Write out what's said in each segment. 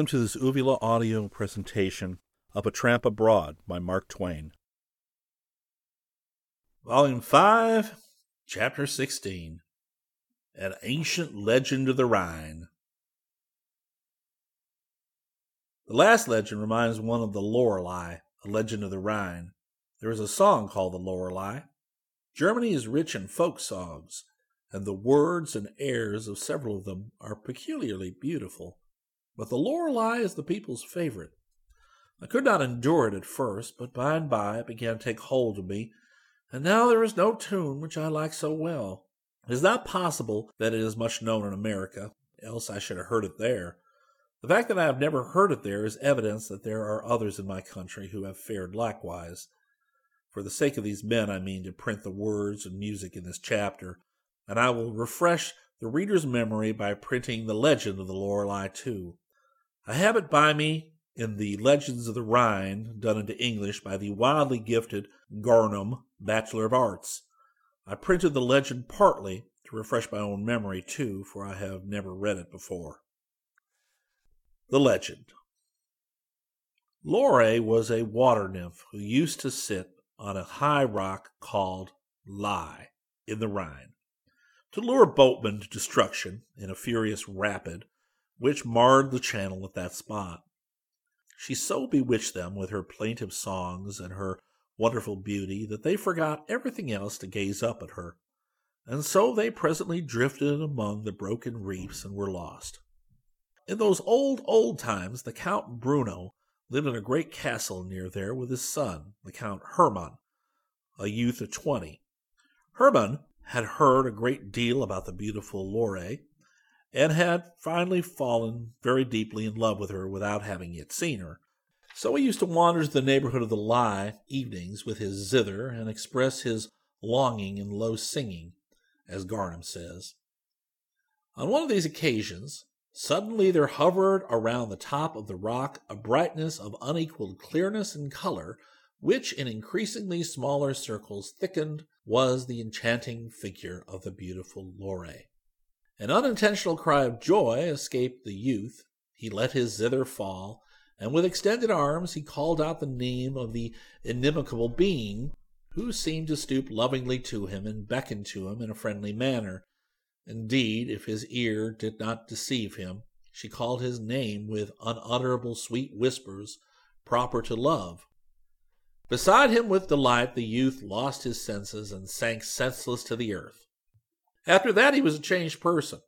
Welcome to this Uvula audio presentation of A Tramp Abroad by Mark Twain. Volume 5, Chapter 16 An Ancient Legend of the Rhine. The last legend reminds one of the Lorelei, a legend of the Rhine. There is a song called the Lorelei. Germany is rich in folk songs, and the words and airs of several of them are peculiarly beautiful. But the Lorelei is the people's favorite. I could not endure it at first, but by and by it began to take hold of me, and now there is no tune which I like so well. It is not possible that it is much known in America, else I should have heard it there. The fact that I have never heard it there is evidence that there are others in my country who have fared likewise. For the sake of these men, I mean to print the words and music in this chapter, and I will refresh the reader's memory by printing the legend of the Lorelei too. I have it by me in the Legends of the Rhine, done into English by the wildly gifted Garnham, Bachelor of Arts. I printed the legend partly to refresh my own memory, too, for I have never read it before. The Legend Lore was a water nymph who used to sit on a high rock called Ley in the Rhine to lure boatmen to destruction in a furious rapid which marred the channel at that spot. She so bewitched them with her plaintive songs and her wonderful beauty that they forgot everything else to gaze up at her, and so they presently drifted among the broken reefs and were lost. In those old, old times, the Count Bruno lived in a great castle near there with his son, the Count Hermann, a youth of twenty. Hermann had heard a great deal about the beautiful Lore, and had finally fallen very deeply in love with her without having yet seen her. So he used to wander to the neighborhood of the Ley evenings with his zither and express his longing in low singing, as Garnham says. On one of these occasions, suddenly there hovered around the top of the rock a brightness of unequaled clearness and color, which in increasingly smaller circles thickened was the enchanting figure of the beautiful Lore. An unintentional cry of joy escaped the youth. He let his zither fall, and with extended arms he called out the name of the inimical being, who seemed to stoop lovingly to him and beckon to him in a friendly manner. Indeed, if his ear did not deceive him, she called his name with unutterable sweet whispers proper to love. Beside him with delight, the youth lost his senses and sank senseless to the earth. After that, he was a changed person.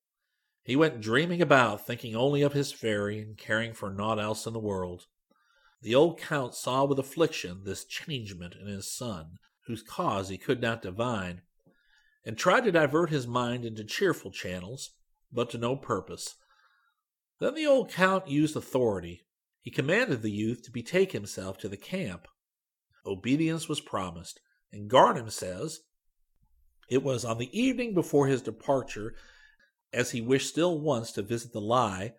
He went dreaming about, thinking only of his fairy and caring for naught else in the world. The old count saw with affliction this changement in his son, whose cause he could not divine, and tried to divert his mind into cheerful channels, but to no purpose. Then the old count used authority. He commanded the youth to betake himself to the camp. Obedience was promised, and Garnham says it was on the evening before his departure, as he wished still once to visit the Ley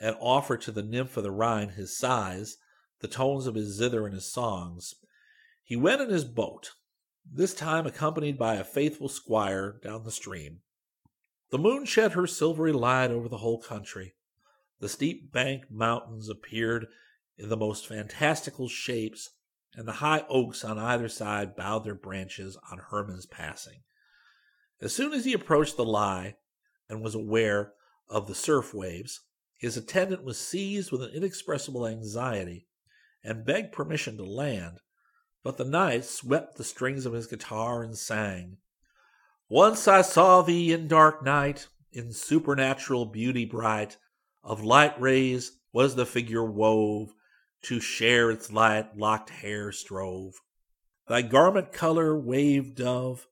and offer to the nymph of the Rhine his sighs, the tones of his zither and his songs. He went in his boat, this time accompanied by a faithful squire, down the stream. The moon shed her silvery light over the whole country. The steep banked mountains appeared in the most fantastical shapes, and the high oaks on either side bowed their branches on Hermann's passing. As soon as he approached the Ley and was aware of the surf waves, his attendant was seized with an inexpressible anxiety and begged permission to land, but the knight swept the strings of his guitar and sang, Once I saw thee in dark night, in supernatural beauty bright, of light rays was the figure wove, to share its light locked hair strove. Thy garment color waved dove,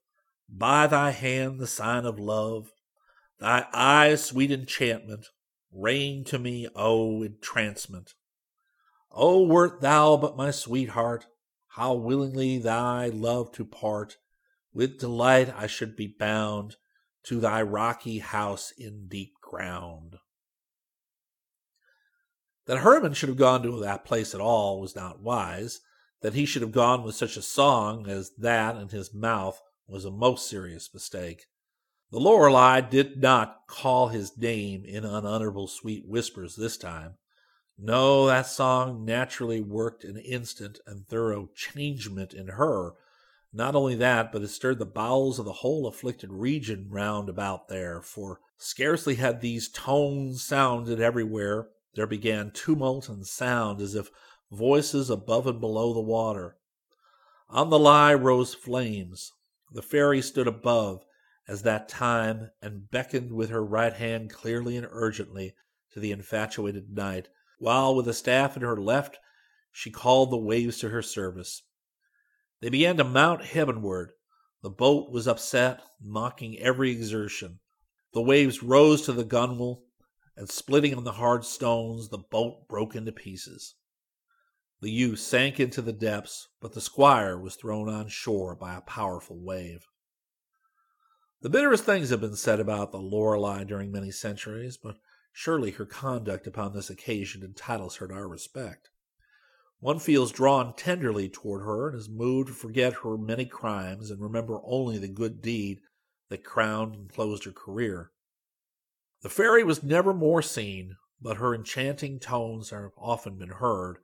by thy hand the sign of love, thy eyes sweet enchantment, rain to me, O entrancement. O wert thou but my sweetheart, how willingly thy love to part, with delight I should be bound to thy rocky house in deep ground. That Herman should have gone to that place at all was not wise. That he should have gone with such a song as that in his mouth was a most serious mistake. The Lorelei did not call his name in unutterable sweet whispers this time. No, that song naturally worked an instant and thorough changement in her. Not only that, but it stirred the bowels of the whole afflicted region round about there, for scarcely had these tones sounded everywhere, there began tumult and sound as if voices above and below the water. On the Ley rose flames. The fairy stood above as that time and beckoned with her right hand clearly and urgently to the infatuated knight while with a staff in her left she called the waves to her service. They began to mount heavenward. The boat was upset, mocking every exertion. The waves rose to the gunwale, and splitting on the hard stones, the boat broke into pieces. The youth sank into the depths, but the squire was thrown on shore by a powerful wave. The bitterest things have been said about the Lorelei during many centuries, but Surely her conduct upon this occasion entitles her to our respect. One feels drawn tenderly toward her and is moved to forget her many crimes and remember only the good deed that crowned and closed her career. The fairy was never more seen, but her enchanting tones have often been heard.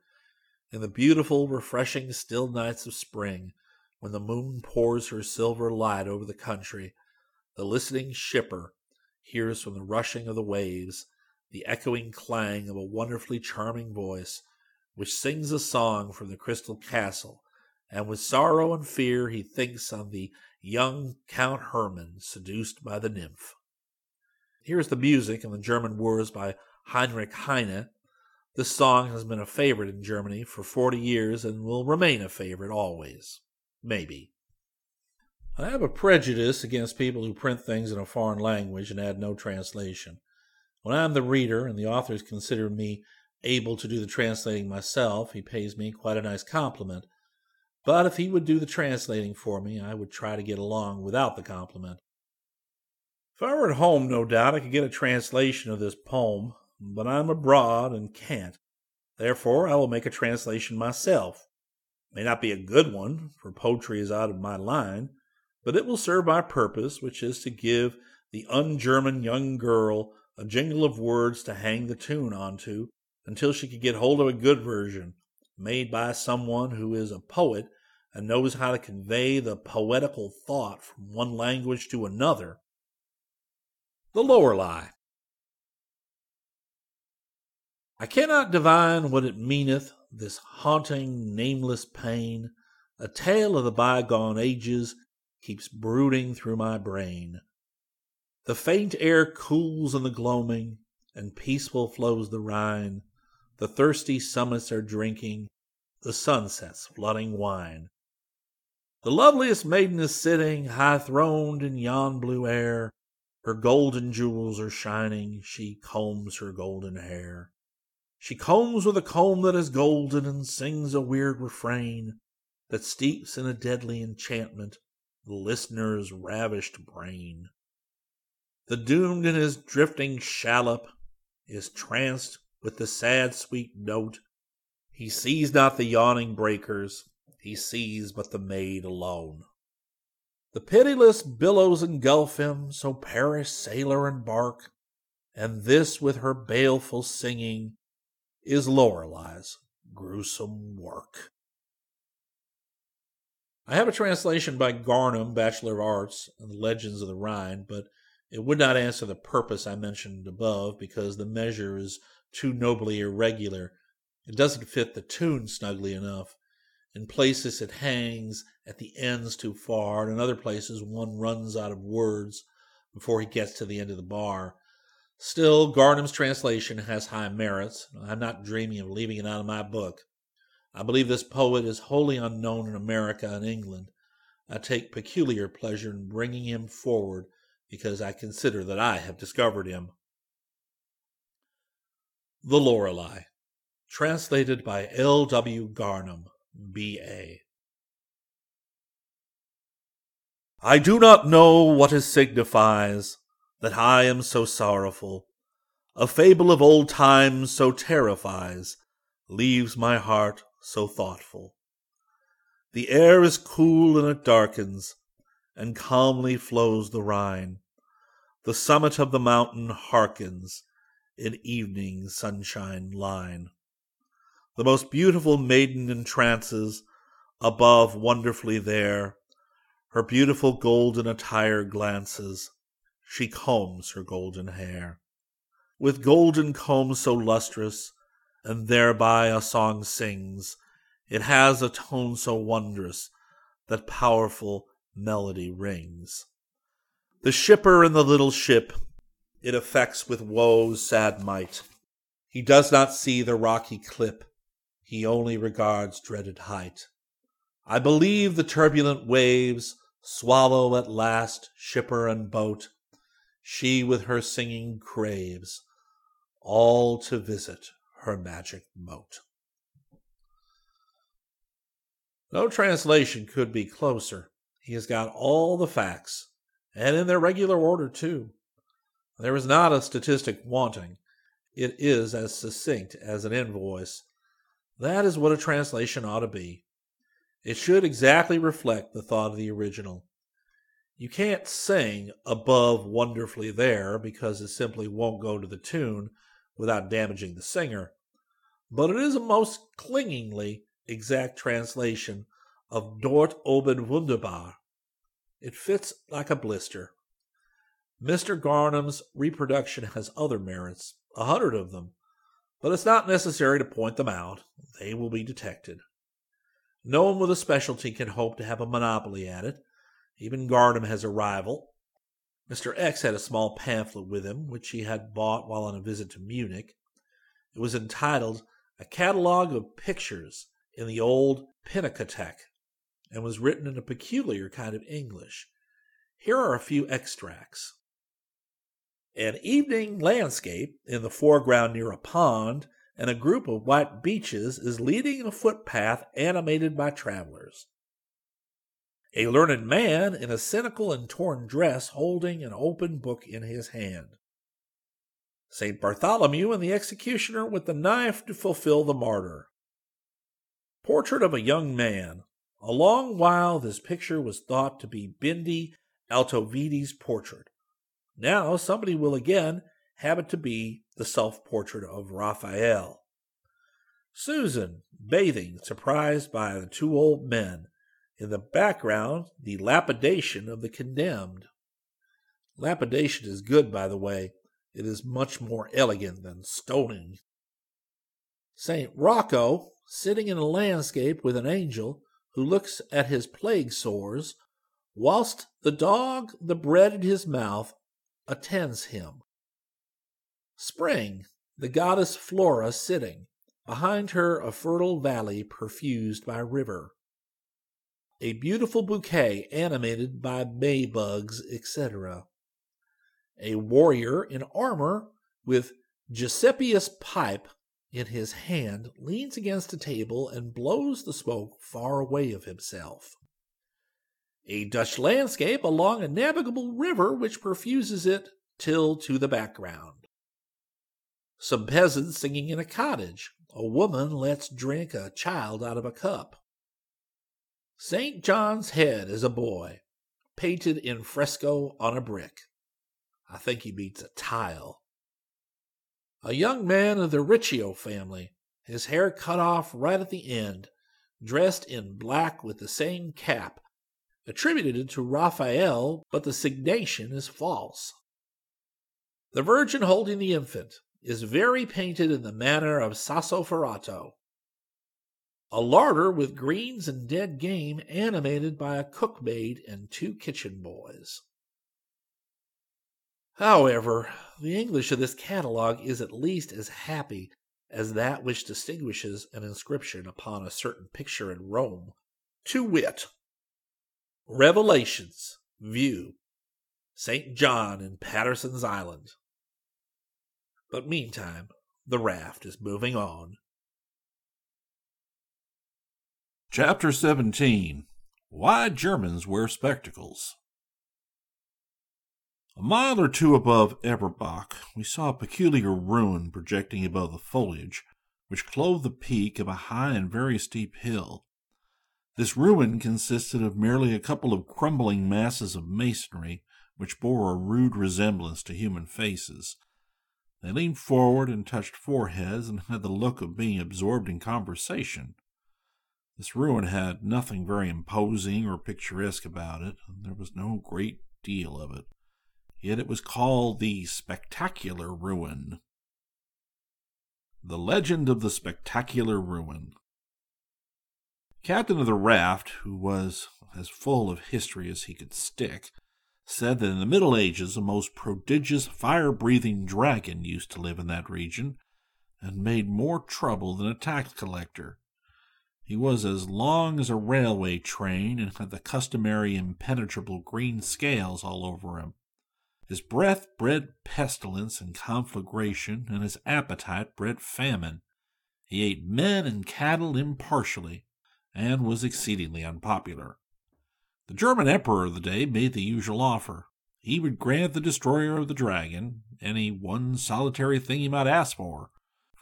In the beautiful, refreshing, still nights of spring, when the moon pours her silver light over the country, the listening shipper hears from the rushing of the waves the echoing clang of a wonderfully charming voice, which sings a song from the crystal castle, and with sorrow and fear he thinks on the young Count Hermann seduced by the nymph. Here is the music and the German words by Heinrich Heine. This song has been a favorite in Germany for forty years and will remain a favorite always. Maybe. I have a prejudice against people who print things in a foreign language and add no translation. When I am the reader and the authors consider me able to do the translating myself, he pays me quite a nice compliment. But if he would do the translating for me, I would try to get along without the compliment. If I were at home, no doubt I could get a translation of this poem, but I'm abroad and can't. Therefore, I will make a translation myself. It may not be a good one, for poetry is out of my line, but it will serve my purpose, which is to give the un German young girl a jingle of words to hang the tune onto until she could get hold of a good version made by someone who is a poet and knows how to convey the poetical thought from one language to another. The lower Lorelei. I cannot divine what it meaneth, this haunting, nameless pain. A tale of the bygone ages keeps brooding through my brain. The faint air cools in the gloaming, and peaceful flows the Rhine. The thirsty summits are drinking the sunset's flooding wine. The loveliest maiden is sitting high throned in yon blue air. Her golden jewels are shining, she combs her golden hair. She combs with a comb that is golden and sings a weird refrain that steeps in a deadly enchantment the listener's ravished brain. The doomed in his drifting shallop is tranced with the sad sweet note. He sees not the yawning breakers, he sees but the maid alone. The pitiless billows engulf him, so perish sailor and bark, and this with her baleful singing is Lorelei's gruesome work. I have a translation by Garnham, Bachelor of Arts, and the Legends of the Rhine, but it would not answer the purpose I mentioned above because the measure is too nobly irregular. It doesn't fit the tune snugly enough. In places it hangs at the ends too far, and in other places one runs out of words before he gets to the end of the bar. Still, Garnham's translation has high merits. I'm not dreaming of leaving it out of my book. I believe this poet is wholly unknown in America and England. I take peculiar pleasure in bringing him forward because I consider that I have discovered him. The Lorelei, translated by L. W. Garnham, B.A. I do not know what it signifies that I am so sorrowful. A fable of old times so terrifies, leaves my heart so thoughtful. The air is cool and it darkens, and calmly flows the Rhine. The summit of the mountain hearkens in evening sunshine line. The most beautiful maiden entrances above wonderfully there. Her beautiful golden attire glances. She combs her golden hair. With golden comb so lustrous, and thereby a song sings. It has a tone so wondrous that powerful melody rings. The shipper in the little ship it affects with woe's sad might. He does not see the rocky clip, he only regards dreaded height. I believe the turbulent waves swallow at last shipper and boat. She with her singing craves all to visit her magic moat. No translation could be closer. He has got all the facts, and in their regular order, too. There is not a statistic wanting. It is as succinct as an invoice. That is what a translation ought to be. It should exactly reflect the thought of the original. You can't sing above wonderfully there because it simply won't go to the tune without damaging the singer, but it is a most clingingly exact translation of Dort oben wunderbar. It fits like a blister. Mr. Garnham's reproduction has other merits, a hundred of them, but it's not necessary to point them out. They will be detected. No one with a specialty can hope to have a monopoly at it. Even Garnham has a rival. Mr. X had a small pamphlet with him, which he had bought while on a visit to Munich. It was entitled A Catalogue of Pictures in the Old Pinakothek, and was written in a peculiar kind of English. Here are a few extracts. An evening landscape in the foreground near a pond and a group of white beeches is leading a footpath animated by travelers. A learned man in a cynical and torn dress holding an open book in his hand. St. Bartholomew and the executioner with the knife to fulfill the martyr. Portrait of a young man. A long while this picture was thought to be Bindi Altoviti's portrait. Now somebody will again have it to be the self portrait of Raphael. Susan, bathing, surprised by the two old men. In the background, the lapidation of the condemned. Lapidation is good, by the way. It is much more elegant than stoning. St. Rocco, sitting in a landscape with an angel who looks at his plague sores, whilst the dog, the bread in his mouth, attends him. Spring, the goddess Flora sitting, behind her a fertile valley perfused by river. A beautiful bouquet animated by May bugs, etc. A warrior in armor with Giuseppius pipe in his hand leans against a table and blows the smoke far away of himself a Dutch landscape along a navigable river which perfuses it till to the background. Some peasants singing in a cottage. A woman lets drink a child out of a cup. St. John's head as a boy, painted in fresco on a brick. I think he beats a tile. A young man of the Riccio family, his hair cut off right at the end, dressed in black with the same cap attributed to Raphael, but the signation is false. The Virgin holding the infant is very painted in the manner of Sassoferrato. A larder with greens and dead game animated by a cookmaid and two kitchen boys. However, the English of this catalogue is at least as happy as that which distinguishes an inscription upon a certain picture in Rome, to wit, Revelations View St. John in Patterson's Island. But meantime, the raft is moving on. Chapter 17 Why Germans Wear Spectacles. A mile or two above Eberbach, we saw a peculiar ruin projecting above the foliage, which clothed the peak of a high and very steep hill. This ruin consisted of merely a couple of crumbling masses of masonry, which bore a rude resemblance to human faces. They leaned forward and touched foreheads and had the look of being absorbed in conversation. This ruin had nothing very imposing or picturesque about it, and there was no great deal of it. Yet it was called the Spectacular Ruin. The Legend of the Spectacular Ruin. Captain of the raft, who was as full of history as he could stick, said that in the Middle Ages a most prodigious fire breathing dragon used to live in that region, and made more trouble than a tax collector. He was as long as a railway train and had the customary impenetrable green scales all over him. His breath bred pestilence and conflagration, and his appetite bred famine. He ate men and cattle impartially, and was exceedingly unpopular. The German emperor of the day made the usual offer. He would grant the destroyer of the dragon any one solitary thing he might ask for,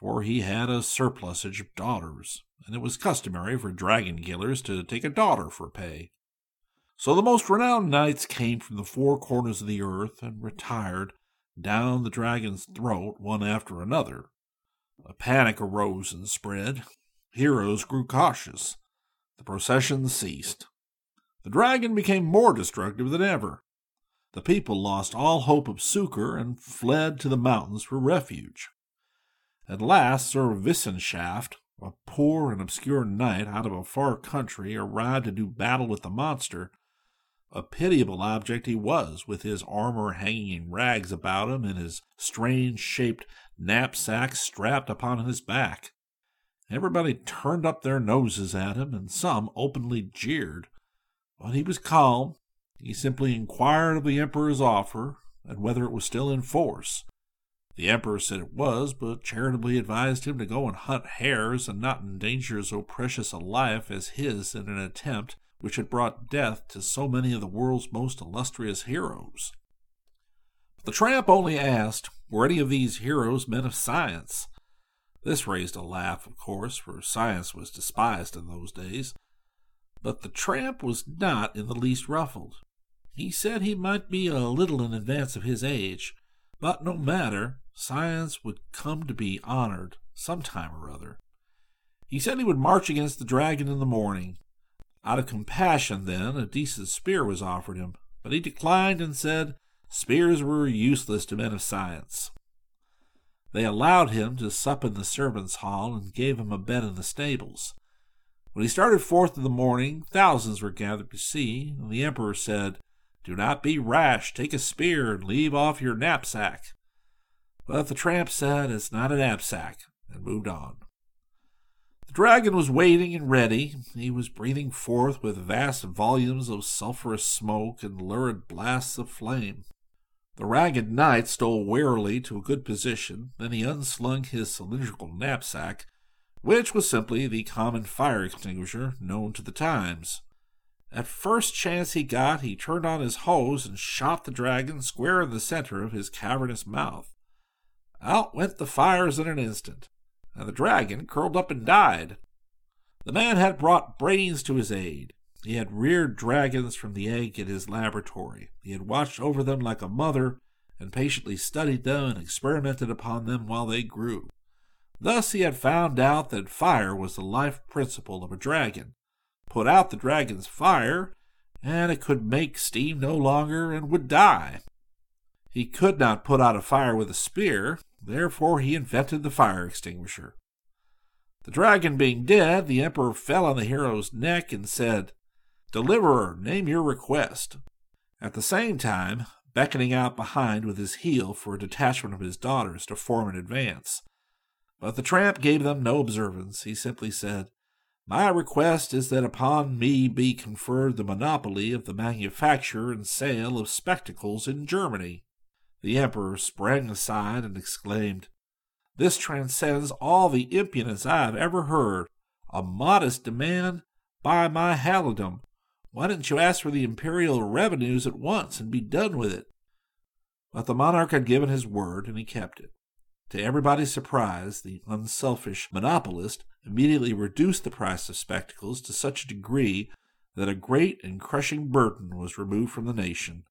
for he had a surplusage of daughters, and it was customary for dragon killers to take a daughter for pay. So the most renowned knights came from the four corners of the earth and retired down the dragon's throat one after another. A panic arose and spread. Heroes grew cautious. The procession ceased. The dragon became more destructive than ever. The people lost all hope of succor and fled to the mountains for refuge. At last, Sir Wissenschaft, a poor and obscure knight out of a far country, arrived to do battle with the monster. A pitiable object he was, with his armor hanging in rags about him and his strange shaped knapsack strapped upon his back. Everybody turned up their noses at him, and some openly jeered. But he was calm. He simply inquired of the Emperor's offer and whether it was still in force. The Emperor said it was, but charitably advised him to go and hunt hares and not endanger so precious a life as his in an attempt which had brought death to so many of the world's most illustrious heroes. But the tramp only asked, were any of these heroes men of science? This raised a laugh, of course, for science was despised in those days. But the tramp was not in the least ruffled. He said he might be a little in advance of his age, but no matter, science would come to be honored some time or other. He said he would march against the dragon in the morning. Out of compassion, then, a decent spear was offered him, but he declined and said spears were useless to men of science. They allowed him to sup in the servants' hall and gave him a bed in the stables. When he started forth in the morning, thousands were gathered to see, and the emperor said, Do not be rash, take a spear and leave off your knapsack. But the tramp said, It's not a knapsack, and moved on. The dragon was waiting and ready. He was breathing forth with vast volumes of sulphurous smoke and lurid blasts of flame. The ragged knight stole warily to a good position, then he unslung his cylindrical knapsack which was simply the common fire extinguisher known to the times. At first chance he got, he turned on his hose and shot the dragon square in the center of his cavernous mouth. Out went the fires in an instant, and the dragon curled up and died. The man had brought brains to his aid. He had reared dragons from the egg in his laboratory. He had watched over them like a mother, and patiently studied them and experimented upon them while they grew. Thus he had found out that fire was the life principle of a dragon. Put out the dragon's fire, and it could make steam no longer and would die. He could not put out a fire with a spear, therefore he invented the fire extinguisher. The dragon being dead, the emperor fell on the hero's neck and said, Deliverer, name your request. At the same time, beckoning out behind with his heel for a detachment of his daughters to form an advance. But the tramp gave them no observance. He simply said, My request is that upon me be conferred the monopoly of the manufacture and sale of spectacles in Germany. The emperor sprang aside and exclaimed, This transcends all the impudence I have ever heard. A modest demand? By my halidom! Why didn't you ask for the imperial revenues at once and be done with it? But the monarch had given his word, and he kept it. To everybody's surprise, the unselfish monopolist immediately reduced the price of spectacles to such a degree that a great and crushing burden was removed from the nation.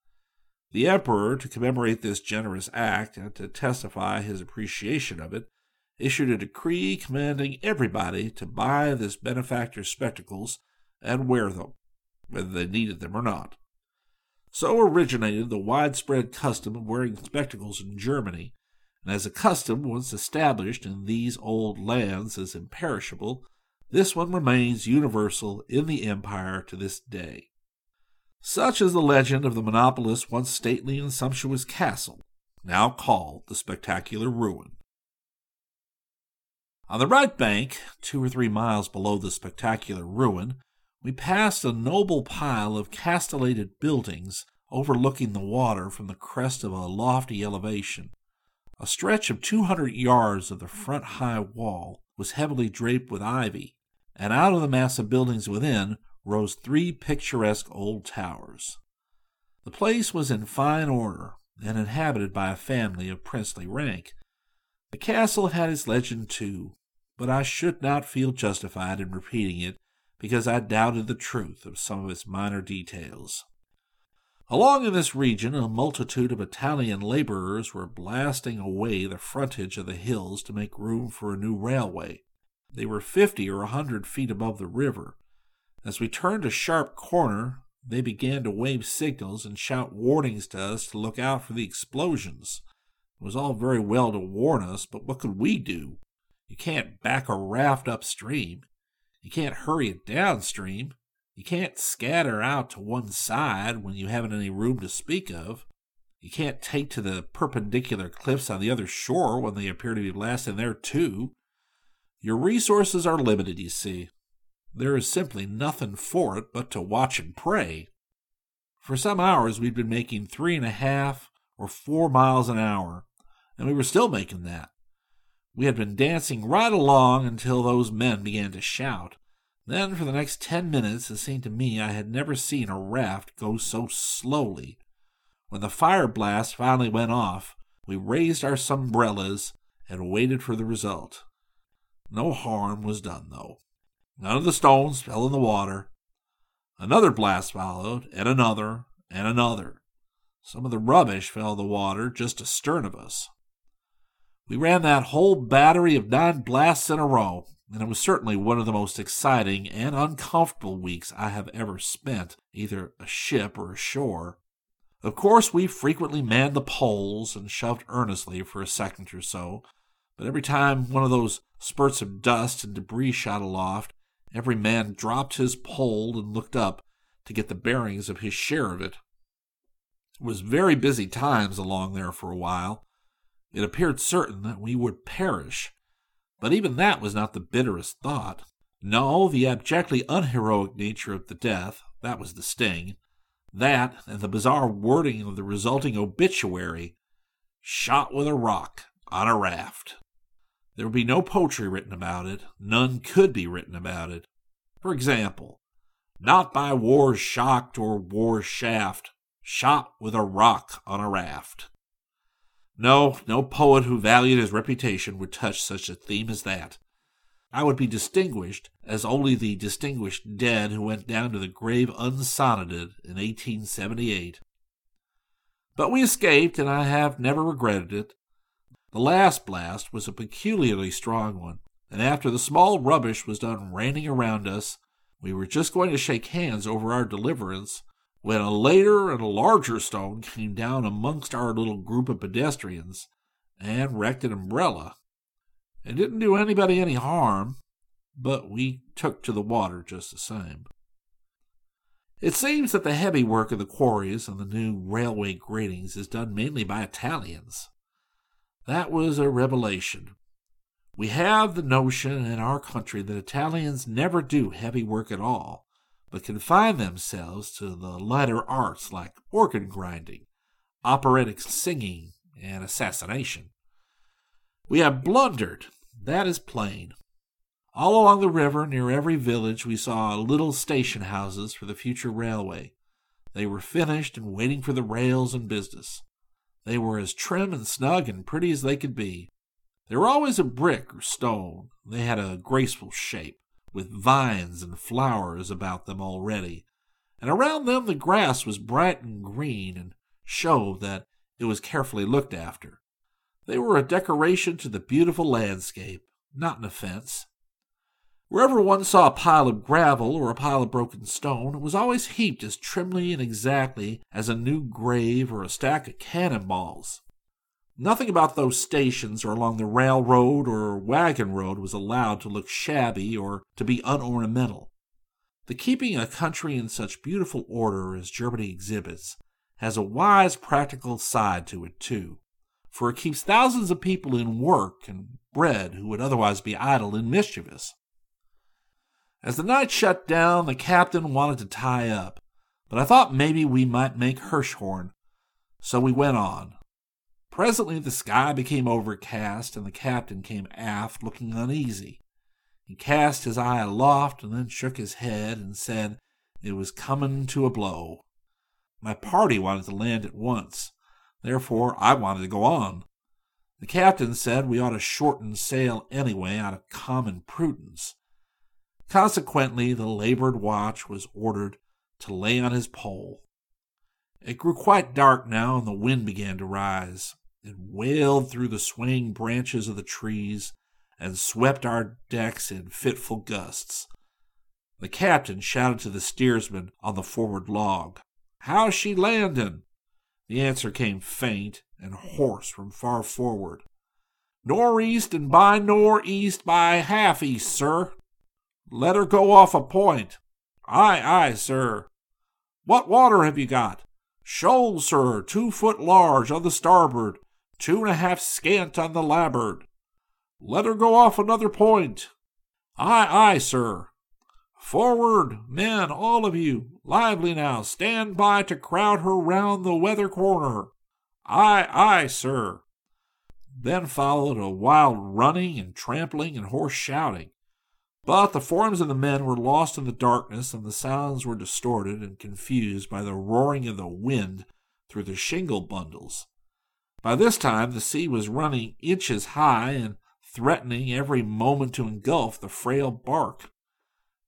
The emperor, to commemorate this generous act and to testify his appreciation of it, issued a decree commanding everybody to buy this benefactor's spectacles and wear them, whether they needed them or not. So originated the widespread custom of wearing spectacles in Germany, and as a custom once established in these old lands as imperishable, this one remains universal in the empire to this day. Such is the legend of the monopolist's once stately and sumptuous castle, now called the Spectacular Ruin. On the right bank, two or three miles below the spectacular ruin, we passed a noble pile of castellated buildings overlooking the water from the crest of a lofty elevation. A stretch of 200 yards of the front high wall was heavily draped with ivy, and out of the mass of buildings within rose three picturesque old towers. The place was in fine order and inhabited by a family of princely rank. The castle had its legend too, but I should not feel justified in repeating it because I doubted the truth of some of its minor details. Along in this region, a multitude of Italian laborers were blasting away the frontage of the hills to make room for a new railway. They were fifty or a hundred feet above the river, as we turned a sharp corner, they began to wave signals and shout warnings to us to look out for the explosions. It was all very well to warn us, but what could we do? You can't back a raft upstream. You can't hurry it downstream. You can't scatter out to one side when you haven't any room to speak of. You can't take to the perpendicular cliffs on the other shore when they appear to be blasting there too. Your resources are limited, you see. There is simply nothing for it but to watch and pray. For some hours we'd been making three and a half or four miles an hour, and we were still making that. We had been dancing right along until those men began to shout. Then, for the next ten minutes, it seemed to me I had never seen a raft go so slowly. When the fire blast finally went off, we raised our umbrellas and waited for the result. No harm was done, though. None of the stones fell in the water. Another blast followed, and another, and another. Some of the rubbish fell in the water just astern of us. We ran that whole battery of nine blasts in a row, and it was certainly one of the most exciting and uncomfortable weeks I have ever spent, either aship or ashore. Of course, we frequently manned the poles and shoved earnestly for a second or so, but every time one of those spurts of dust and debris shot aloft, Every man dropped his pole and looked up to get the bearings of his share of it. It was very busy times along there for a while. It appeared certain that we would perish, but even that was not the bitterest thought. No, the abjectly unheroic nature of the death, that was the sting. That, and the bizarre wording of the resulting obituary shot with a rock on a raft. There would be no poetry written about it, none could be written about it. For example, not by war's shocked or war's shaft, shot with a rock on a raft. No, no poet who valued his reputation would touch such a theme as that. I would be distinguished as only the distinguished dead who went down to the grave unsonneted in 1878. But we escaped, and I have never regretted it. The last blast was a peculiarly strong one, and after the small rubbish was done raining around us, we were just going to shake hands over our deliverance when a later and a larger stone came down amongst our little group of pedestrians and wrecked an umbrella. It didn't do anybody any harm, but we took to the water just the same. It seems that the heavy work of the quarries and the new railway gratings is done mainly by Italians. That was a revelation. We have the notion in our country that Italians never do heavy work at all, but confine themselves to the lighter arts like organ grinding, operatic singing, and assassination. We have blundered, that is plain. All along the river, near every village, we saw little station houses for the future railway. They were finished and waiting for the rails and business. They were as trim and snug and pretty as they could be. They were always of brick or stone. They had a graceful shape, with vines and flowers about them already, and around them the grass was bright and green and showed that it was carefully looked after. They were a decoration to the beautiful landscape, not an offense. Wherever one saw a pile of gravel or a pile of broken stone, it was always heaped as trimly and exactly as a new grave or a stack of cannonballs. Nothing about those stations or along the railroad or wagon road was allowed to look shabby or to be unornamental. The keeping a country in such beautiful order as Germany exhibits has a wise practical side to it, too, for it keeps thousands of people in work and bread who would otherwise be idle and mischievous. As the night shut down, the captain wanted to tie up, but I thought maybe we might make Hirschhorn, so we went on. Presently the sky became overcast, and the captain came aft looking uneasy. He cast his eye aloft and then shook his head and said it was coming to a blow. My party wanted to land at once, therefore I wanted to go on. The captain said we ought to shorten sail anyway out of common prudence. Consequently, the labored watch was ordered to lay on his pole. It grew quite dark now, and the wind began to rise. It wailed through the swaying branches of the trees and swept our decks in fitful gusts. The captain shouted to the steersman on the forward log, How's she landin'? The answer came faint and hoarse from far forward. Nor'east and by nor'east by half east, sir. Let her go off a point. Aye, aye, sir. What water have you got? Shoal, sir, two foot large on the starboard, two and a half scant on the larboard. Let her go off another point. Aye, aye, sir. Forward, men, all of you. Lively now. Stand by to crowd her round the weather corner. Aye, aye, sir. Then followed a wild running and trampling and hoarse shouting. But the forms of the men were lost in the darkness, and the sounds were distorted and confused by the roaring of the wind through the shingle bundles. By this time the sea was running inches high and threatening every moment to engulf the frail bark.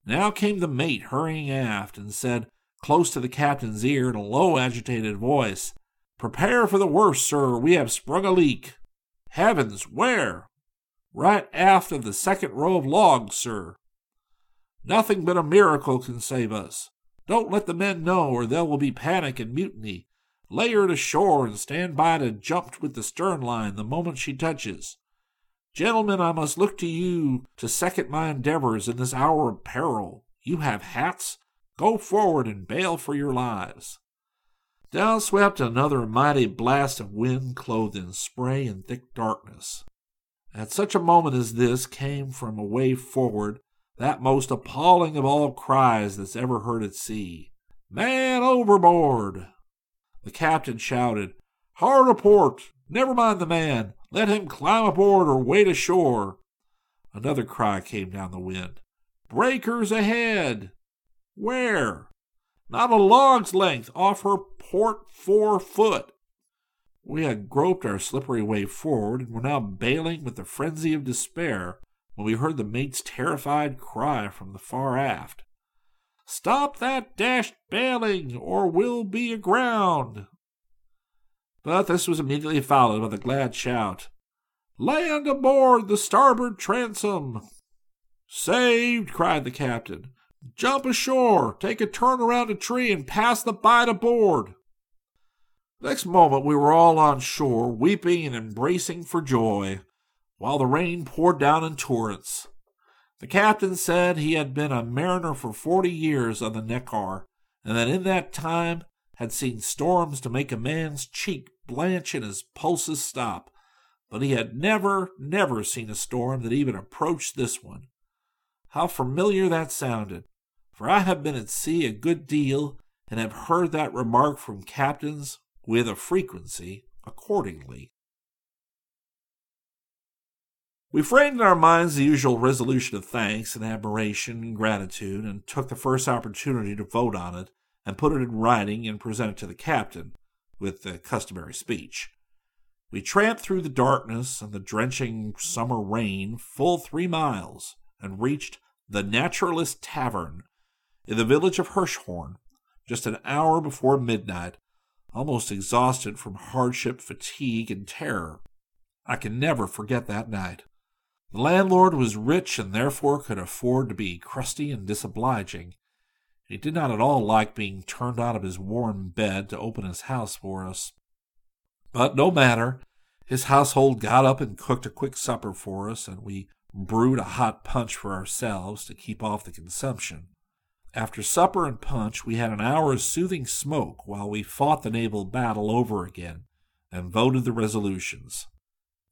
Now came the mate hurrying aft and said, close to the captain's ear in a low, agitated voice, Prepare for the worst, sir. We have sprung a leak. Heavens, where? Right aft of the second row of logs, sir. Nothing but a miracle can save us. Don't let the men know, or there will be panic and mutiny. Lay her to shore and stand by to jump with the stern line the moment she touches. Gentlemen, I must look to you to second my endeavors in this hour of peril. You have hats? Go forward and bail for your lives. Down swept another mighty blast of wind clothed in spray and thick darkness. At such a moment as this came from away forward that most appalling of all cries that's ever heard at sea. Man overboard! The captain shouted, Hard a port! Never mind the man! Let him climb aboard or wade ashore! Another cry came down the wind. Breakers ahead! Where? Not a log's length off her port fore foot. We had groped our slippery way forward and were now bailing with the frenzy of despair when we heard the mate's terrified cry from the far aft. Stop that dashed bailing, or we'll be aground. But this was immediately followed by the glad shout, Land aboard the starboard transom! Saved! cried the captain. Jump ashore, take a turn around a tree, and pass the bight aboard. Next moment we were all on shore, weeping and embracing for joy, while the rain poured down in torrents. The captain said he had been a mariner for forty years on the Neckar, and that in that time had seen storms to make a man's cheek blanch and his pulses stop, but he had never, never seen a storm that even approached this one. How familiar that sounded, for I have been at sea a good deal and have heard that remark from captains with a frequency accordingly. We framed in our minds the usual resolution of thanks and admiration and gratitude, and took the first opportunity to vote on it and put it in writing and present it to the captain, with the customary speech. We tramped through the darkness and the drenching summer rain full three miles and reached the Naturalist Tavern in the village of Hirschhorn just an hour before midnight almost exhausted from hardship, fatigue, and terror. I can never forget that night. The landlord was rich and therefore could afford to be crusty and disobliging. He did not at all like being turned out of his warm bed to open his house for us. But no matter. His household got up and cooked a quick supper for us, and we brewed a hot punch for ourselves to keep off the consumption. After supper and punch, we had an hour's soothing smoke while we fought the naval battle over again and voted the resolutions.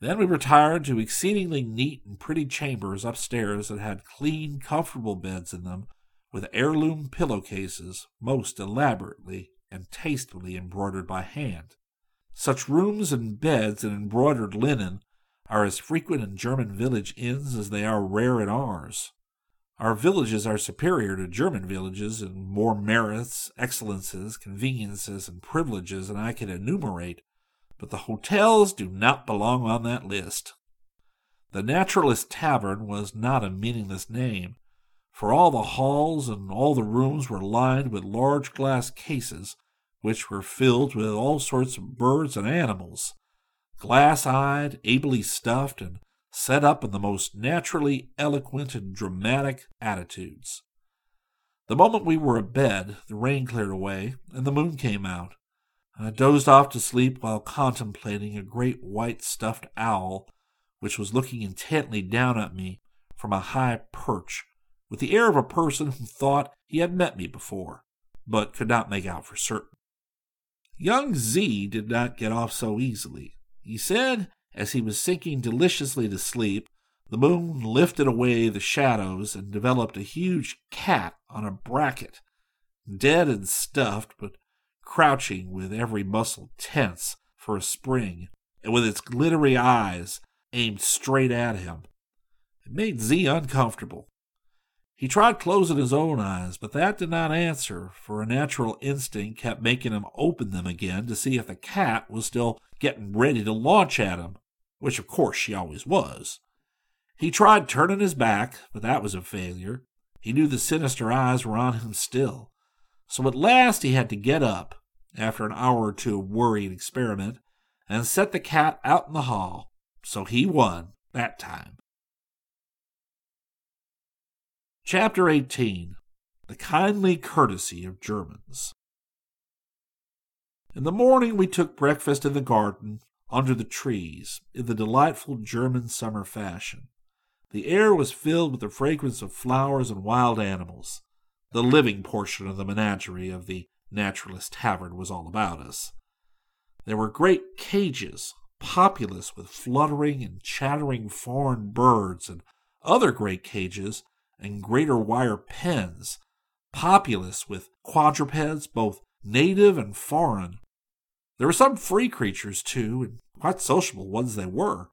Then we retired to exceedingly neat and pretty chambers upstairs that had clean, comfortable beds in them, with heirloom pillowcases, most elaborately and tastefully embroidered by hand. Such rooms and beds and embroidered linen are as frequent in German village inns as they are rare in ours. Our villages are superior to German villages in more merits, excellences, conveniences, and privileges than I can enumerate, but the hotels do not belong on that list. The Naturalist Tavern was not a meaningless name, for all the halls and all the rooms were lined with large glass cases, which were filled with all sorts of birds and animals, glass eyed, ably stuffed, and set up in the most naturally eloquent and dramatic attitudes. The moment we were abed, the rain cleared away, and the moon came out. I dozed off to sleep while contemplating a great white stuffed owl, which was looking intently down at me from a high perch, with the air of a person who thought he had met me before, but could not make out for certain. Young Z did not get off so easily. He said as he was sinking deliciously to sleep, the moon lifted away the shadows and developed a huge cat on a bracket, dead and stuffed, but crouching with every muscle tense for a spring, and with its glittery eyes aimed straight at him. It made Z uncomfortable. He tried closing his own eyes, but that did not answer, for a natural instinct kept making him open them again to see if the cat was still getting ready to launch at him, which of course she always was. He tried turning his back, but that was a failure. He knew the sinister eyes were on him still. So at last he had to get up, after an hour or two of worried experiment, and set the cat out in the hall. So he won that time. Chapter 18 The Kindly Courtesy of Germans. In the morning we took breakfast in the garden, under the trees, in the delightful German summer fashion. The air was filled with the fragrance of flowers and wild animals. The living portion of the menagerie of the Naturalist Tavern was all about us. There were great cages, populous with fluttering and chattering foreign birds, and other great cages and greater wire pens, populous with quadrupeds, both native and foreign. There were some free creatures, too, and quite sociable ones they were.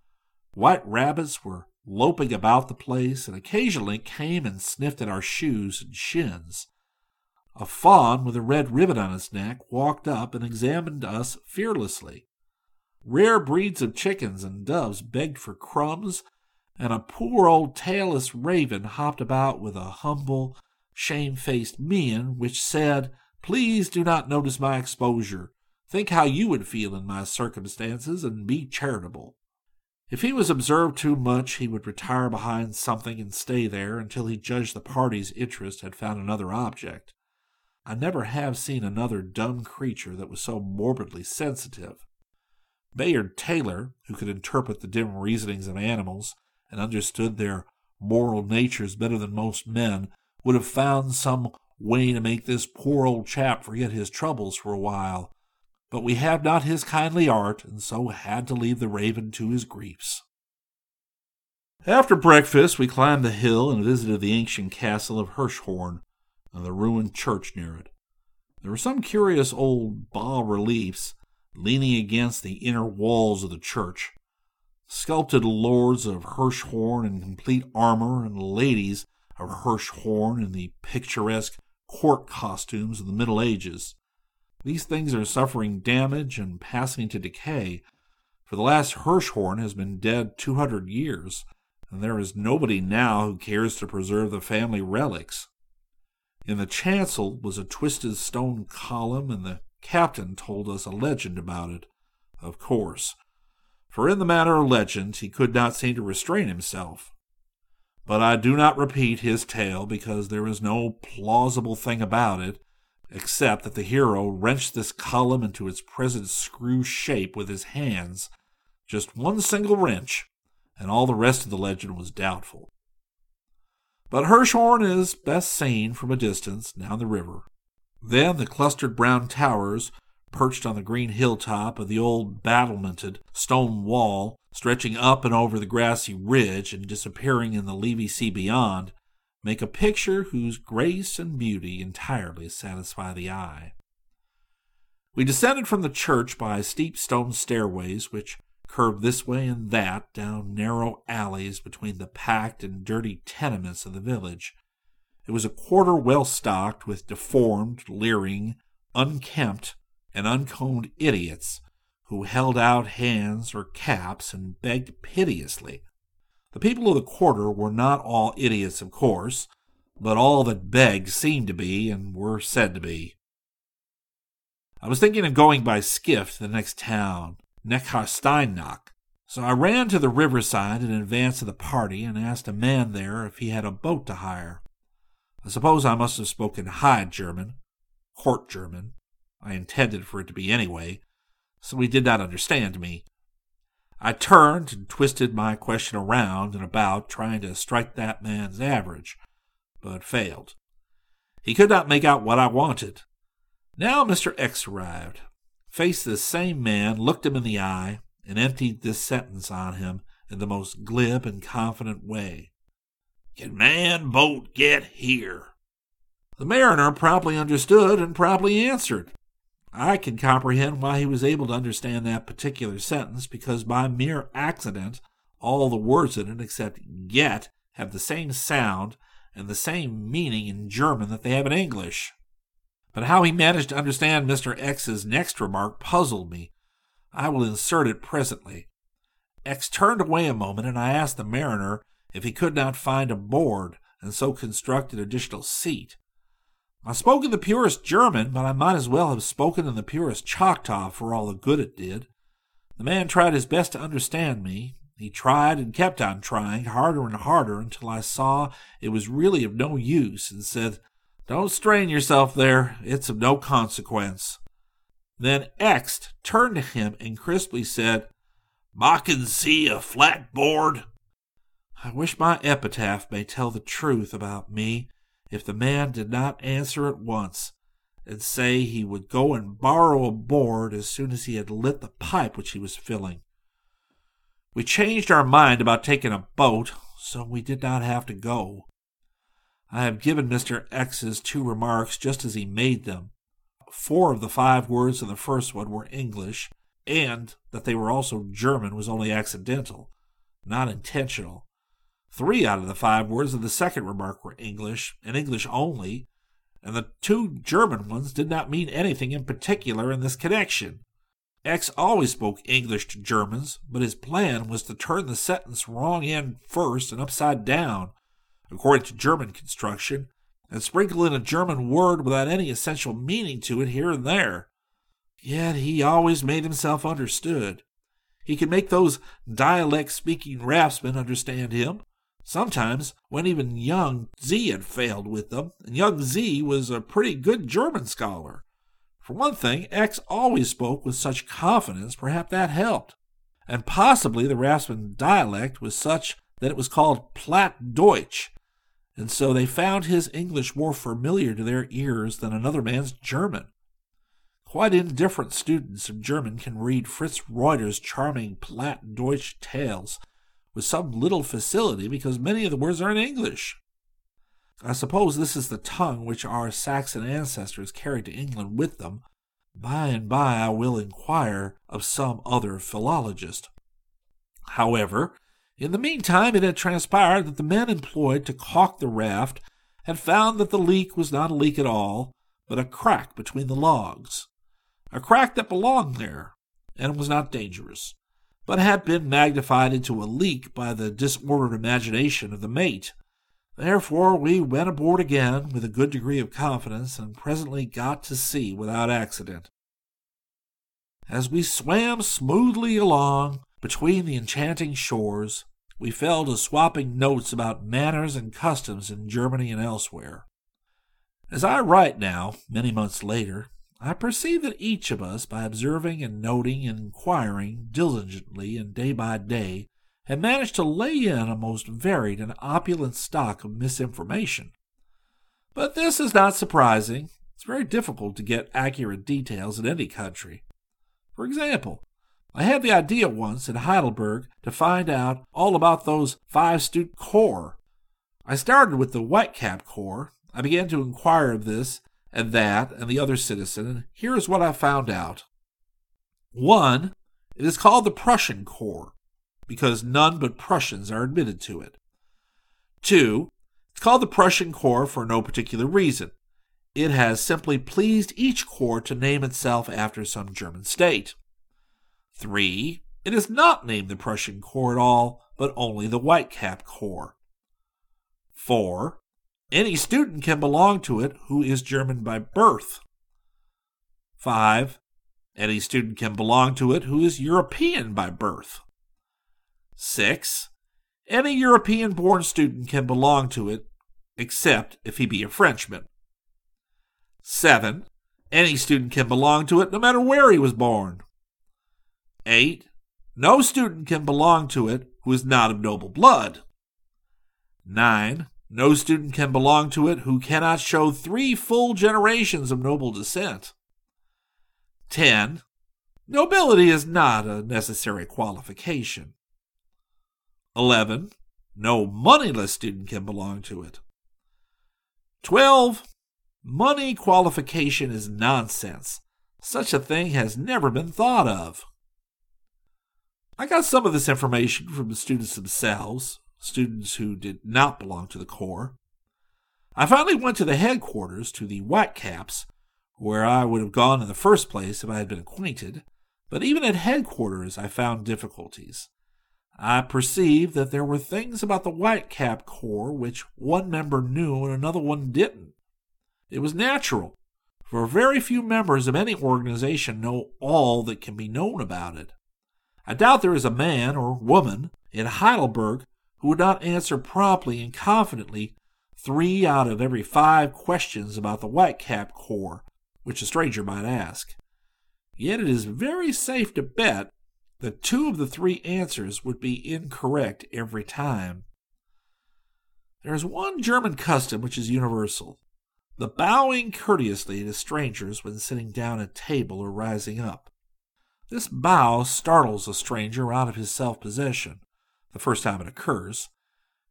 White rabbits were loping about the place, and occasionally came and sniffed at our shoes and shins. A fawn with a red ribbon on his neck walked up and examined us fearlessly. Rare breeds of chickens and doves begged for crumbs, and a poor old tailless raven hopped about with a humble, shamefaced mien which said, Please do not notice my exposure. Think how you would feel in my circumstances and be charitable. If he was observed too much, he would retire behind something and stay there until he judged the party's interest had found another object. I never have seen another dumb creature that was so morbidly sensitive. Bayard Taylor, who could interpret the dim reasonings of animals and understood their moral natures better than most men, would have found some way to make this poor old chap forget his troubles for a while. But we have not his kindly art, and so had to leave the raven to his griefs. After breakfast, we climbed the hill and visited the ancient castle of Hirschhorn, and the ruined church near it. There were some curious old bas reliefs leaning against the inner walls of the church. Sculpted lords of Hirschhorn in complete armor and ladies of Hirschhorn in the picturesque court costumes of the Middle Ages. These things are suffering damage and passing to decay, for the last Hirschhorn has been dead 200 years, and there is nobody now who cares to preserve the family relics. In the chancel was a twisted stone column, and the captain told us a legend about it, of course, for in the matter of legend he could not seem to restrain himself. But I do not repeat his tale because there is no plausible thing about it, except that the hero wrenched this column into its present screw shape with his hands, just one single wrench, and all the rest of the legend was doubtful. But Hirschhorn is best seen from a distance down the river. Then the clustered brown towers, perched on the green hilltop of the old battlemented stone wall, stretching up and over the grassy ridge and disappearing in the Levy Sea beyond, make a picture whose grace and beauty entirely satisfy the eye. We descended from the church by steep stone stairways which curved this way and that down narrow alleys between the packed and dirty tenements of the village. It was a quarter well stocked with deformed, leering, unkempt, and uncombed idiots who held out hands or caps and begged piteously. The people of the quarter were not all idiots, of course, but all that begged seemed to be and were said to be. I was thinking of going by skiff to the next town, Neckarsteinach. So I ran to the riverside in advance of the party and asked a man there if he had a boat to hire. I suppose I must have spoken High German, Court German. I intended for it to be anyway, so he did not understand me. I turned and twisted my question around and about, trying to strike that man's average, but failed. He could not make out what I wanted. Now Mr. X arrived faced this same man, looked him in the eye, and emptied this sentence on him in the most glib and confident way Can man boat get here? The mariner promptly understood and promptly answered. I can comprehend why he was able to understand that particular sentence because by mere accident all the words in it except get have the same sound and the same meaning in German that they have in English. But how he managed to understand Mr. X's next remark puzzled me. I will insert it presently. X turned away a moment, and I asked the mariner if he could not find a board and so construct an additional seat. I spoke in the purest German, but I might as well have spoken in the purest Choctaw for all the good it did. The man tried his best to understand me. He tried and kept on trying, harder and harder, until I saw it was really of no use, and said, don't strain yourself there. It's of no consequence. Then X turned to him and crisply said, "I can see a flat board." I wish my epitaph may tell the truth about me if the man did not answer at once and say he would go and borrow a board as soon as he had lit the pipe which he was filling. We changed our mind about taking a boat, so we did not have to go. I have given Mr. X's two remarks just as he made them. Four of the five words in the first one were English, and that they were also German was only accidental, not intentional. Three out of the five words of the second remark were English, and English only, and the two German ones did not mean anything in particular in this connection. X always spoke English to Germans, but his plan was to turn the sentence wrong end first and upside down, according to German construction, and sprinkle in a German word without any essential meaning to it here and there. Yet he always made himself understood. He could make those dialect speaking raftsmen understand him. Sometimes, when even young Z had failed with them, and young Z was a pretty good German scholar. For one thing, X always spoke with such confidence, perhaps that helped. And possibly the raftsman dialect was such that it was called Platt Deutsch, and so they found his English more familiar to their ears than another man's German. Quite indifferent students of German can read Fritz Reuter's charming Platt Deutsch tales with some little facility because many of the words are in English. I suppose this is the tongue which our Saxon ancestors carried to England with them. By and by I will inquire of some other philologist. However, in the meantime, it had transpired that the men employed to caulk the raft had found that the leak was not a leak at all, but a crack between the logs. A crack that belonged there, and was not dangerous, but had been magnified into a leak by the disordered imagination of the mate. Therefore, we went aboard again with a good degree of confidence, and presently got to sea without accident. As we swam smoothly along between the enchanting shores, we fell to swapping notes about manners and customs in Germany and elsewhere. As I write now, many months later, I perceive that each of us, by observing and noting and inquiring diligently and day by day, had managed to lay in a most varied and opulent stock of misinformation. But this is not surprising. It's very difficult to get accurate details in any country. For example, I had the idea once in Heidelberg to find out all about those five student corps. I started with the Whitecap Corps. I began to inquire of this and that and the other citizen, and here is what I found out. One, it is called the Prussian Corps because none but Prussians are admitted to it. Two, it's called the Prussian Corps for no particular reason. It has simply pleased each corps to name itself after some German state. Three, it is not named the Prussian Corps at all, but only the Whitecap Corps. Four, any student can belong to it who is German by birth. Five, any student can belong to it who is European by birth. 6. Any European born student can belong to it, except if he be a Frenchman. 7. Any student can belong to it no matter where he was born. 8. No student can belong to it who is not of noble blood. 9. No student can belong to it who cannot show three full generations of noble descent. 10. Nobility is not a necessary qualification. 11. No moneyless student can belong to it. 12. Money qualification is nonsense. Such a thing has never been thought of. I got some of this information from the students themselves, students who did not belong to the Corps. I finally went to the headquarters, to the Whitecaps, where I would have gone in the first place if I had been acquainted, but even at headquarters I found difficulties. I perceived that there were things about the Whitecap Corps which one member knew and another one didn't. It was natural, for very few members of any organization know all that can be known about it. I doubt there is a man or woman in Heidelberg who would not answer promptly and confidently three out of every five questions about the Whitecap Corps which a stranger might ask. Yet it is very safe to bet that two of the three answers would be incorrect every time. There is one German custom which is universal the bowing courteously to strangers when sitting down at table or rising up. This bow startles a stranger out of his self possession the first time it occurs,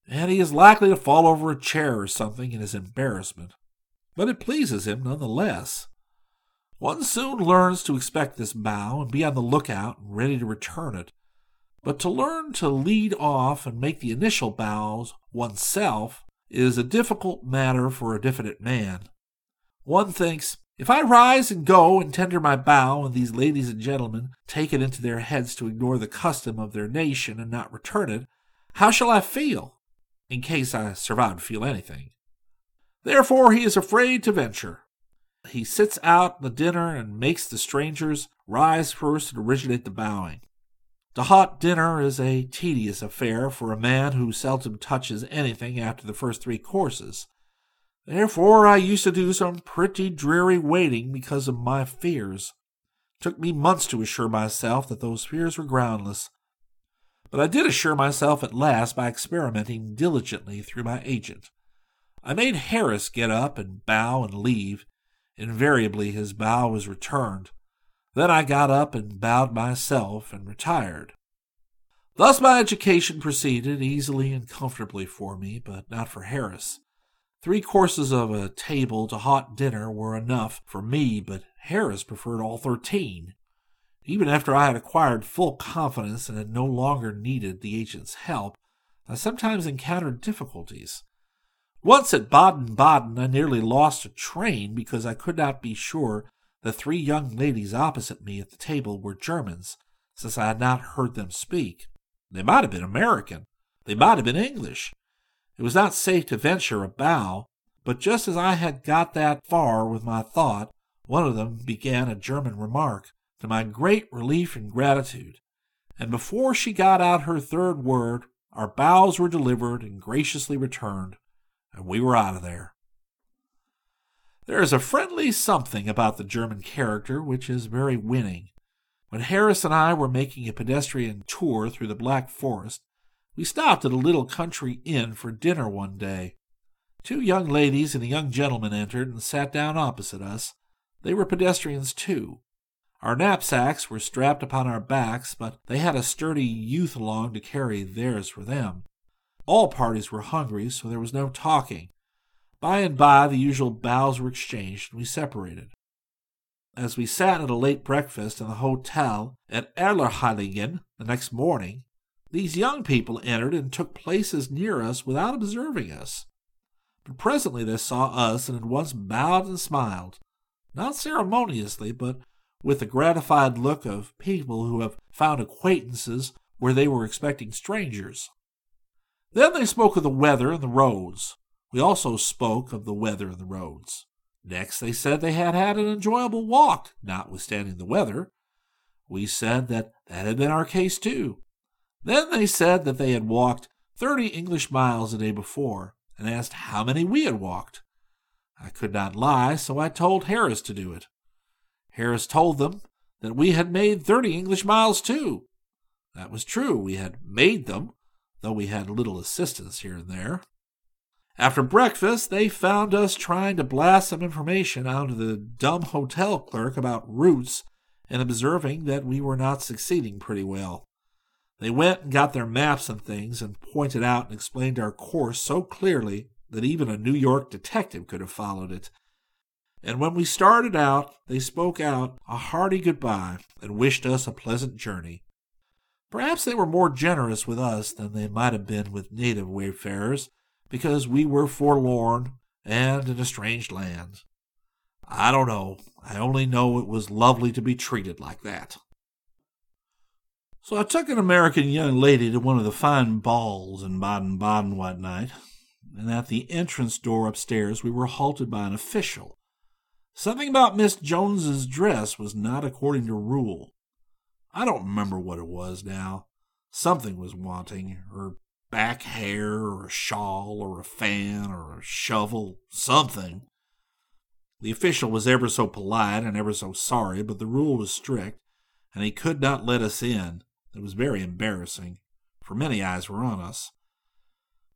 and he is likely to fall over a chair or something in his embarrassment. But it pleases him none the less. One soon learns to expect this bow and be on the lookout and ready to return it. But to learn to lead off and make the initial bows oneself is a difficult matter for a diffident man. One thinks, if I rise and go and tender my bow, and these ladies and gentlemen take it into their heads to ignore the custom of their nation and not return it, how shall I feel, in case I survive to feel anything? Therefore he is afraid to venture, he sits out the dinner and makes the strangers rise first and originate the bowing. The hot dinner is a tedious affair for a man who seldom touches anything after the first three courses. Therefore, I used to do some pretty dreary waiting because of my fears. It took me months to assure myself that those fears were groundless. But I did assure myself at last by experimenting diligently through my agent. I made Harris get up and bow and leave, Invariably his bow was returned. Then I got up and bowed myself and retired. Thus my education proceeded easily and comfortably for me, but not for Harris. Three courses of a table to hot dinner were enough for me, but Harris preferred all thirteen. Even after I had acquired full confidence and had no longer needed the agent's help, I sometimes encountered difficulties. Once at Baden Baden, I nearly lost a train because I could not be sure the three young ladies opposite me at the table were Germans, since I had not heard them speak. They might have been American. They might have been English. It was not safe to venture a bow, but just as I had got that far with my thought, one of them began a German remark, to my great relief and gratitude, and before she got out her third word, our bows were delivered and graciously returned, and we were out of there. There is a friendly something about the German character which is very winning. When Harris and I were making a pedestrian tour through the Black Forest, we stopped at a little country inn for dinner one day. Two young ladies and a young gentleman entered and sat down opposite us. They were pedestrians too. Our knapsacks were strapped upon our backs, but they had a sturdy youth along to carry theirs for them. All parties were hungry, so there was no talking. By and by, the usual bows were exchanged, and we separated. As we sat at a late breakfast in the hotel at Allerheiligen the next morning, these young people entered and took places near us without observing us. But presently they saw us and at once bowed and smiled, not ceremoniously, but with the gratified look of people who have found acquaintances where they were expecting strangers. Then they spoke of the weather and the roads. We also spoke of the weather and the roads. Next, they said they had had an enjoyable walk, notwithstanding the weather. We said that that had been our case too. Then they said that they had walked thirty English miles the day before, and asked how many we had walked. I could not lie, so I told Harris to do it. Harris told them that we had made thirty English miles too. That was true, we had made them, though we had little assistance here and there. After breakfast, they found us trying to blast some information out of the dumb hotel clerk about routes and observing that we were not succeeding pretty well. They went and got their maps and things and pointed out and explained our course so clearly that even a New York detective could have followed it. And when we started out, they spoke out a hearty goodbye and wished us a pleasant journey. Perhaps they were more generous with us than they might have been with native wayfarers because we were forlorn and in a strange land. I don't know. I only know it was lovely to be treated like that. So I took an American young lady to one of the fine balls in Baden Baden one night, and at the entrance door upstairs we were halted by an official. Something about Miss Jones's dress was not according to rule. I don't remember what it was now. Something was wanting, her back hair, or a shawl, or a fan, or a shovel, something. The official was ever so polite and ever so sorry, but the rule was strict, and he could not let us in. It was very embarrassing, for many eyes were on us.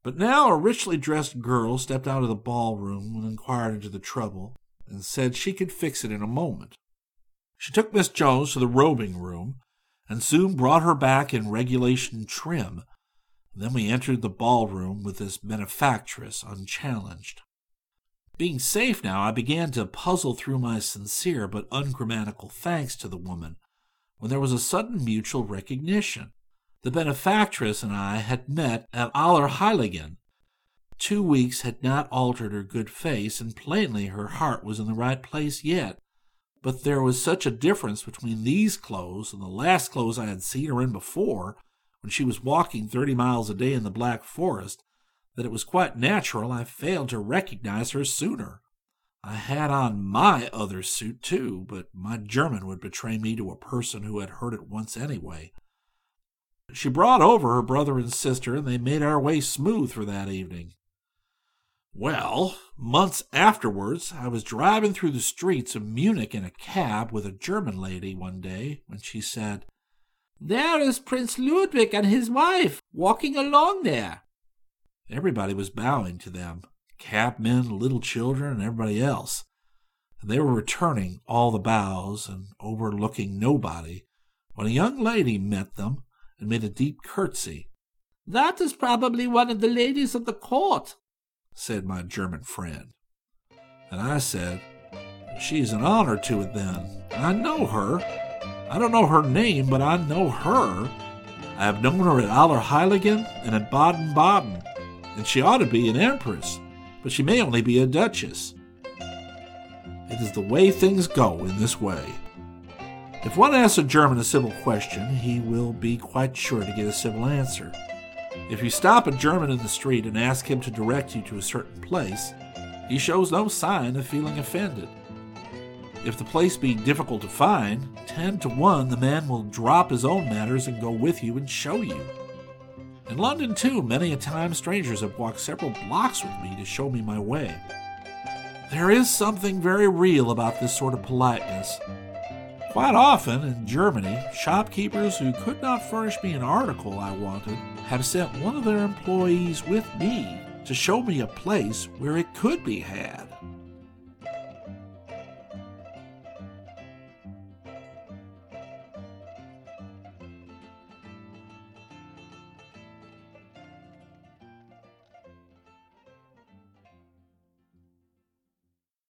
But now a richly dressed girl stepped out of the ballroom and inquired into the trouble, and said she could fix it in a moment. She took Miss Jones to the robing room, and soon brought her back in regulation trim, then we entered the ballroom with this benefactress unchallenged. Being safe now, I began to puzzle through my sincere but ungrammatical thanks to the woman, when there was a sudden mutual recognition. The benefactress and I had met at Allerheiligen. Two weeks had not altered her good face, and plainly her heart was in the right place yet. But there was such a difference between these clothes and the last clothes I had seen her in before when she was walking 30 miles a day in the Black Forest that it was quite natural I failed to recognize her sooner. I had on my other suit, too, but my German would betray me to a person who had heard it once anyway. She brought over her brother and sister, and they made our way smooth for that evening. Well, months afterwards, I was driving through the streets of Munich in a cab with a German lady one day when she said, there is Prince Ludwig and his wife walking along there. Everybody was bowing to them cabmen, little children, and everybody else. And they were returning all the bows and overlooking nobody when a young lady met them and made a deep curtsy. That is probably one of the ladies of the court, said my German friend. And I said, She's an honor to it then. I know her. I don't know her name, but I know her. I have known her at Allerheiligen and at Baden Baden, and she ought to be an empress, but she may only be a duchess. It is the way things go in this way. If one asks a German a civil question, he will be quite sure to get a civil answer. If you stop a German in the street and ask him to direct you to a certain place, he shows no sign of feeling offended. If the place be difficult to find, ten to one the man will drop his own matters and go with you and show you. In London, too, many a time strangers have walked several blocks with me to show me my way. There is something very real about this sort of politeness. Quite often in Germany, shopkeepers who could not furnish me an article I wanted have sent one of their employees with me to show me a place where it could be had.